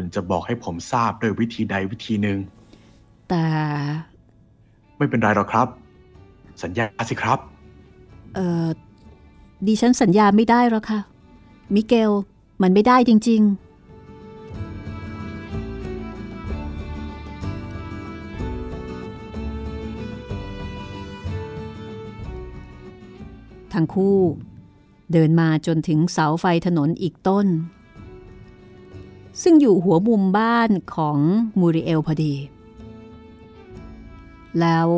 Speaker 3: คุณจะบอกให้ผมทราบด้วยวิธีใดวิธีหนึ่ง
Speaker 2: แต่
Speaker 3: ไม่เป็นไรหรอกครับ สัญญาสิครับ
Speaker 2: เออดิฉันสัญญาไม่ได้หรอกค่ะ มิเกล มันไม่ได้จริง ๆทั้งคู่ เดินมาจนถึงเสาไฟถนนอีกต้น ซึ่งอยู่หัวมุมบ้านของมูริเอลพอดี แล้ว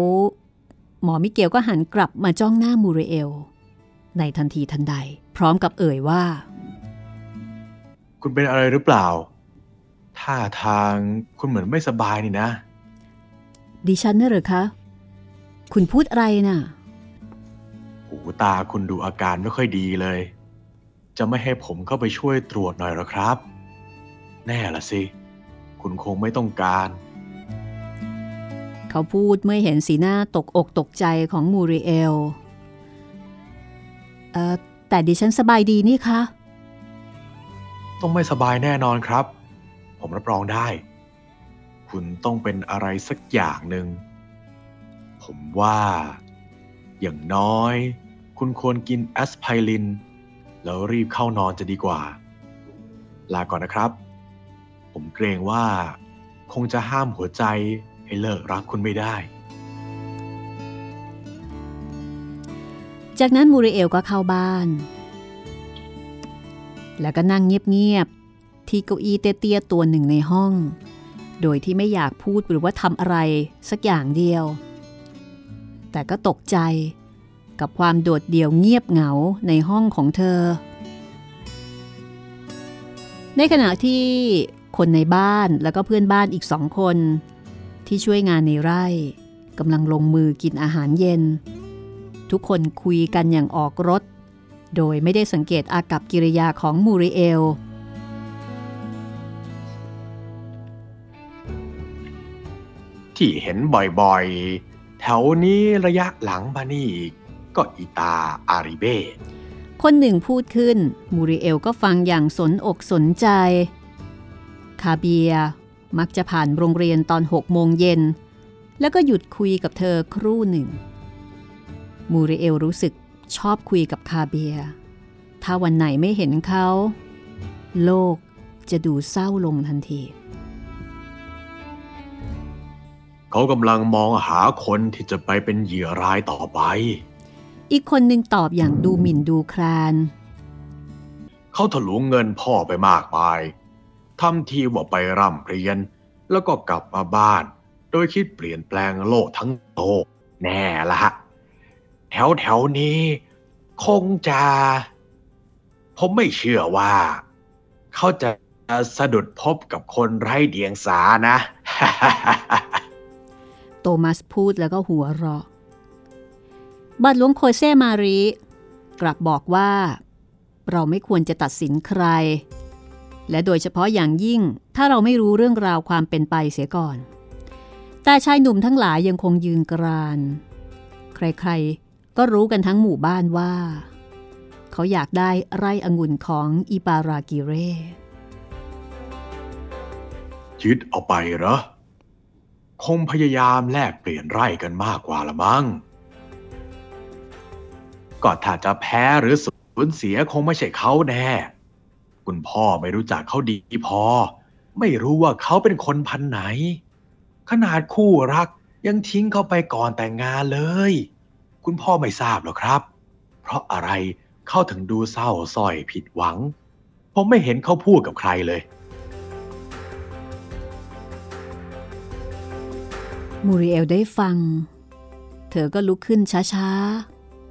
Speaker 2: หมอมิเกลก็หันกลับมาจ้องหน้ามูริเอล ในทันทีทันใด พร้อมกับเอ่ยว่า
Speaker 3: คุณเป็นอะไรหรือเปล่า ท่าทางคุณเหมือนไม่สบายนี่นะ
Speaker 2: ดิฉันน่ะเหรอคะ คุณพูดอะไรน่ะ
Speaker 3: หูตาคุณดูอาการไม่ค่อยดีเลย จะไม่ให้ผมเข้าไปช่วยตรวจหน่อยหรอครับ แน่ละสิ คุณคงไม่ต้องการ
Speaker 2: เขาพูดเมื่อเห็นสีหน้าตกอกตกใจของมูริเอล เอ่อ แต่ดิฉันสบายดีนี่คะ
Speaker 3: ต้องไม่สบายแน่นอนครับ ผมรับรองได้ คุณต้องเป็นอะไรสักอย่างหนึ่ง ผมว่า อย่างน้อย คุณควรกินแอสไพริน แล้วรีบเข้านอนจะดีกว่า ลาก่อนนะครับ ผมเกรงว่า คงจะห้ามหัวใจให้เลิกรักคุณไม่ได้
Speaker 2: จากนั้นมูริเอลก็เข้าบ้าน แล้วก็นั่งเงียบๆ ที่เก้าอี้เตี้ยๆตัวหนึ่งในห้อง โดยที่ไม่อยากพูดหรือว่าทำอะไรสักอย่างเดียว แต่ก็ตกใจกับความโดดเดี่ยวเงียบเหงาในห้องของเธอ ในขณะที่ คนในบ้านแล้วก็เพื่อนบ้านอีกสองคน ที่ช่วยงานในไร่กำลังลงมือกินอาหารเย็น ทุกคนคุยกันอย่างออกรถ โดยไม่ได้สังเกตอากับกิริยาของมูริเอล
Speaker 3: ที่เห็นบ่อยๆ แถวนี้ระยะหลังมานี่ก็อีตาอาริเบ้
Speaker 2: คนหนึ่งพูดขึ้น มูริเอลก็ฟังอย่างสนอกสนใจ คาเบีย มักจะผ่านโรงเรียนตอนหกโมงเย็น แล้วก็หยุดคุยกับเธอครู่หนึ่ง มูริเอลรู้สึกชอบคุยกับคาเบีย ถ้าวันไหนไม่เห็นเขา โลกจะดูเศร้าลงทันที
Speaker 3: เขากำลังมองหาคนที่จะไปเป็นเหยื่อรายต่อไป
Speaker 2: อีกคนหนึ่งตอบอย่างดูหมิ่นดูคราน
Speaker 3: เขาถลุงเงินพ่อไปมากมาย ทำทีว่าไปร่ำเรียน แล้วก็กลับมาบ้าน โดยคิดเปลี่ยนแปลงโลกทั้งโลกแน่ละฮะแถวแถวนี้ คงจะ ผมไม่เชื่อว่า เขาจะสะดุดพบกับคนไร้เดียงสานะ
Speaker 2: โตมัสพูดแล้วก็หัวเราะบาทหลวงโคเซมารีกลับบอกว่า เราไม่ควรจะตัดสินใคร และโดยเฉพาะอย่างยิ่งถ้าเราไม่รู้เรื่องราวความเป็นไปเสียก่อน แต่ชายหนุ่มทั้งหลายยังคงยืนกราน ใครๆ ก็รู้กันทั้งหมู่บ้านว่า เขาอยากได้ไร่องุ่นของอิปารากิเร
Speaker 3: ยึดเอาไปเหรอ คงพยายามแลกเปลี่ยนไร่กันมากกว่าละมั้งก็ถ้าจะแพ้หรือสูญเสียคงไม่ใช่เขาแน่ คุณพ่อไม่รู้จักเขาดีพอ ไม่รู้ว่าเขาเป็นคนพันไหน ขนาดคู่รักยังทิ้งเขาไปก่อนแต่งงานเลย คุณพ่อไม่ทราบหรอกครับ เพราะอะไรเขาถึงดูเศร้าส้อยผิดหวัง ผมไม่เห็นเขาพูดกับใครเลย
Speaker 2: มูริเอลได้ฟัง เธอก็ลุกขึ้นช้า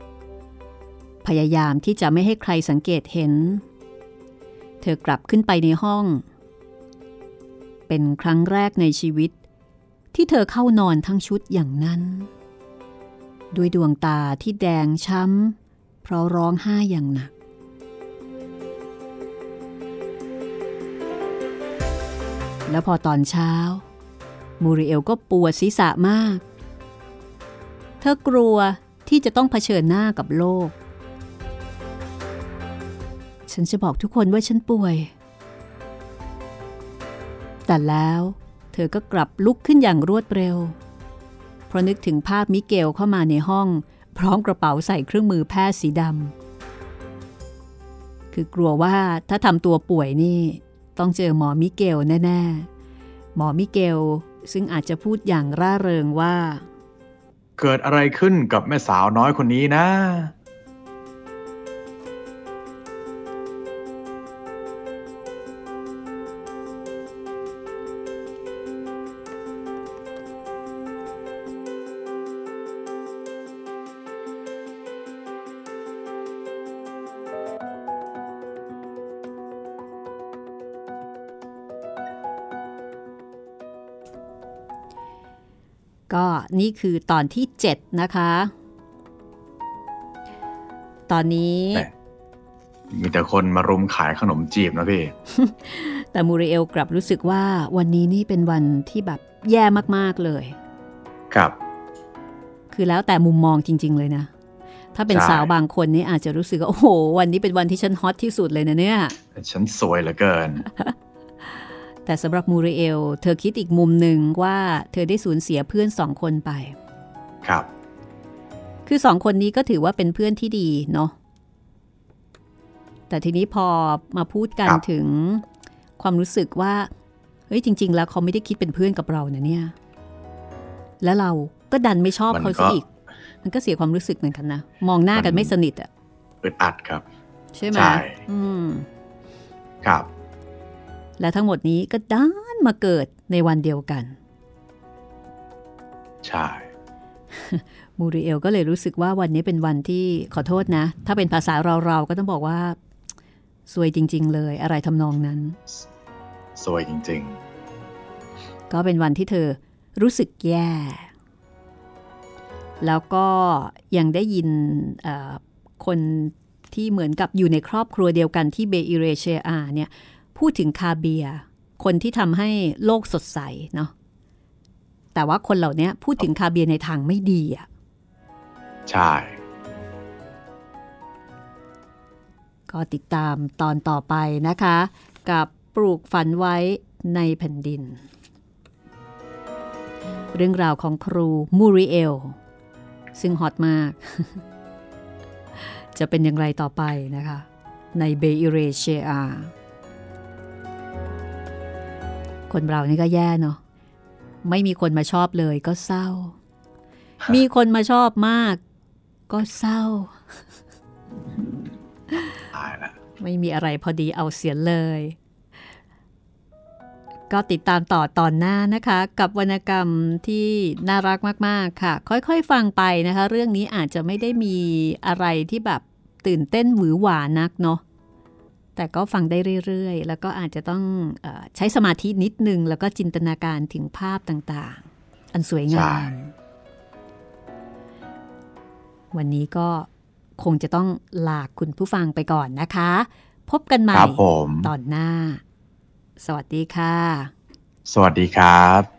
Speaker 2: ๆ พยายามที่จะไม่ให้ใครสังเกตเห็น เธอกลับขึ้นไปในห้อง เป็นครั้งแรกในชีวิต ที่เธอเข้านอนทั้งชุดอย่างนั้น ด้วยดวงตาที่แดงช้ำ เพราะร้องไห้อย่างหนัก แล้วพอตอนเช้า มูริเอลก็ปวดศีรษะมาก เธอกลัวที่จะต้องเผชิญหน้ากับโลก ฉันจะบอกทุกคนว่าฉันป่วย แต่แล้วเธอก็กลับลุกขึ้นอย่างรวดเร็ว เพราะนึกถึงภาพมิเกลเข้ามาในห้อง พร้อมกระเป๋าใส่เครื่องมือแพทย์สีดำ คือกลัวว่าถ้าทำตัวป่วยนี่ ต้องเจอหมอมิเกลแน่ ๆ หมอมิเกลซึ่งอาจจะพูดอย่างร่าเริงว่า
Speaker 3: เกิดอะไรขึ้นกับแม่สาวน้อยคนนี้นะ
Speaker 2: นี่คือตอนที่ 7 นะคะ ตอนนี้
Speaker 3: แต่มีแต่คนมารุมขายขนมจีบนะพี่
Speaker 2: แต่มูริเอลกลับรู้สึกว่าวันนี้นี่เป็นวันที่แบบแย่มากๆเลย
Speaker 3: ครับ
Speaker 2: คือแล้วแต่มุมมองจริง ๆ เลยนะ ถ้าเป็น
Speaker 3: ใช่
Speaker 2: สาวบางคนนี่อาจจะรู้สึกว่าโอ้โห วันนี้เป็นวันที่ฉันฮอตที่สุดเลยนะเนี่ย
Speaker 3: ฉันสวยเหลือเกิน
Speaker 2: แต่สำหรับมูริเอล เธอคิดอีกมุมหนึ่งว่าเธอได้สูญเสียเพื่อนสองคนไป
Speaker 3: ครับ
Speaker 2: คือสองคนนี้ก็ถือว่าเป็นเพื่อนที่ดีเนาะแต่ทีนี้พอมาพูดกัน
Speaker 3: ครับ
Speaker 2: ถึงความรู้สึกว่าเฮ้ยจริง ๆ แล้วเขาไม่ได้คิดเป็นเพื่อนกับเรานะเนี่ย แล้วเราก็ดันไม่ชอบ
Speaker 3: มัน
Speaker 2: เขา
Speaker 3: ก็
Speaker 2: ซะอีก มันก็เสียความรู้สึกเหมือนกันนะมองหน้ากัน
Speaker 3: มัน
Speaker 2: ไม่สนิทอะ
Speaker 3: อึดอัดครับ
Speaker 2: ใช่ไหม
Speaker 3: ใช่
Speaker 2: อืม
Speaker 3: ครับ
Speaker 2: และทั้งหมดนี้ก็ด้านมาเกิดในวันเดียวกัน
Speaker 3: ใช่
Speaker 2: มูริเอลก็เลยรู้สึกว่าวันนี้เป็นวันที่ขอโทษนะ ถ้าเป็นภาษาเราเราๆก็ต้องบอกว่าซวยจริง ๆ เลยอะไรทำนองนั้น
Speaker 3: สวยจริง
Speaker 2: ก็เป็นวันที่เธอรู้สึกแย่ แล้วก็ยังได้ยินเอ่อคนที่เหมือนกับอยู่ในครอบครัวเดียวกันที่เบอิเรเชียอาเนี่ย พูดถึงคาเบีย คนที่ทำให้โลกสดใสเนาะแต่ว่าคนเหล่านี้พูดถึงคาเบียในทางไม่ดีอะ
Speaker 3: ๆใช่
Speaker 2: ก็ติดตามตอนต่อไปนะคะ กับปลูกฝันไว้ในแผ่นดิน เรื่องราวของครูมูริเอล ซึ่งฮอตมาก จะเป็นอย่างไรต่อไปนะคะ ในเบอิเรเชีย คนเรานี่ก็แย่เนาะไม่มีคนมาชอบเลยก็เศร้า มีคนมาชอบมาก ก็เศร้า
Speaker 3: ตายละ
Speaker 2: ไม่มีอะไรพอดีเอาเสียเลย ก็ติดตามต่อตอนหน้านะคะ กับวรรณกรรมที่น่ารักมาก ๆ ค่ะ ค่อย ๆ ฟังไปนะคะ เรื่องนี้อาจจะไม่ได้มีอะไรที่แบบตื่นเต้นหวือหวานักเนาะ แต่ก็ฟังได้เรื่อยๆ แล้วก็อาจจะต้องเออใช้สมาธินิดนึง แล้วก็จินตนาการถึงภาพต่างๆ อันสวยงา
Speaker 3: ใช่
Speaker 2: มวันนี้ก็คงจะต้องลาคุณผู้ฟังไปก่อนนะคะ พบกันใหม่
Speaker 3: ครับผม
Speaker 2: ตอนหน้า สวัสดีค่ะ
Speaker 3: สวัสดีครับ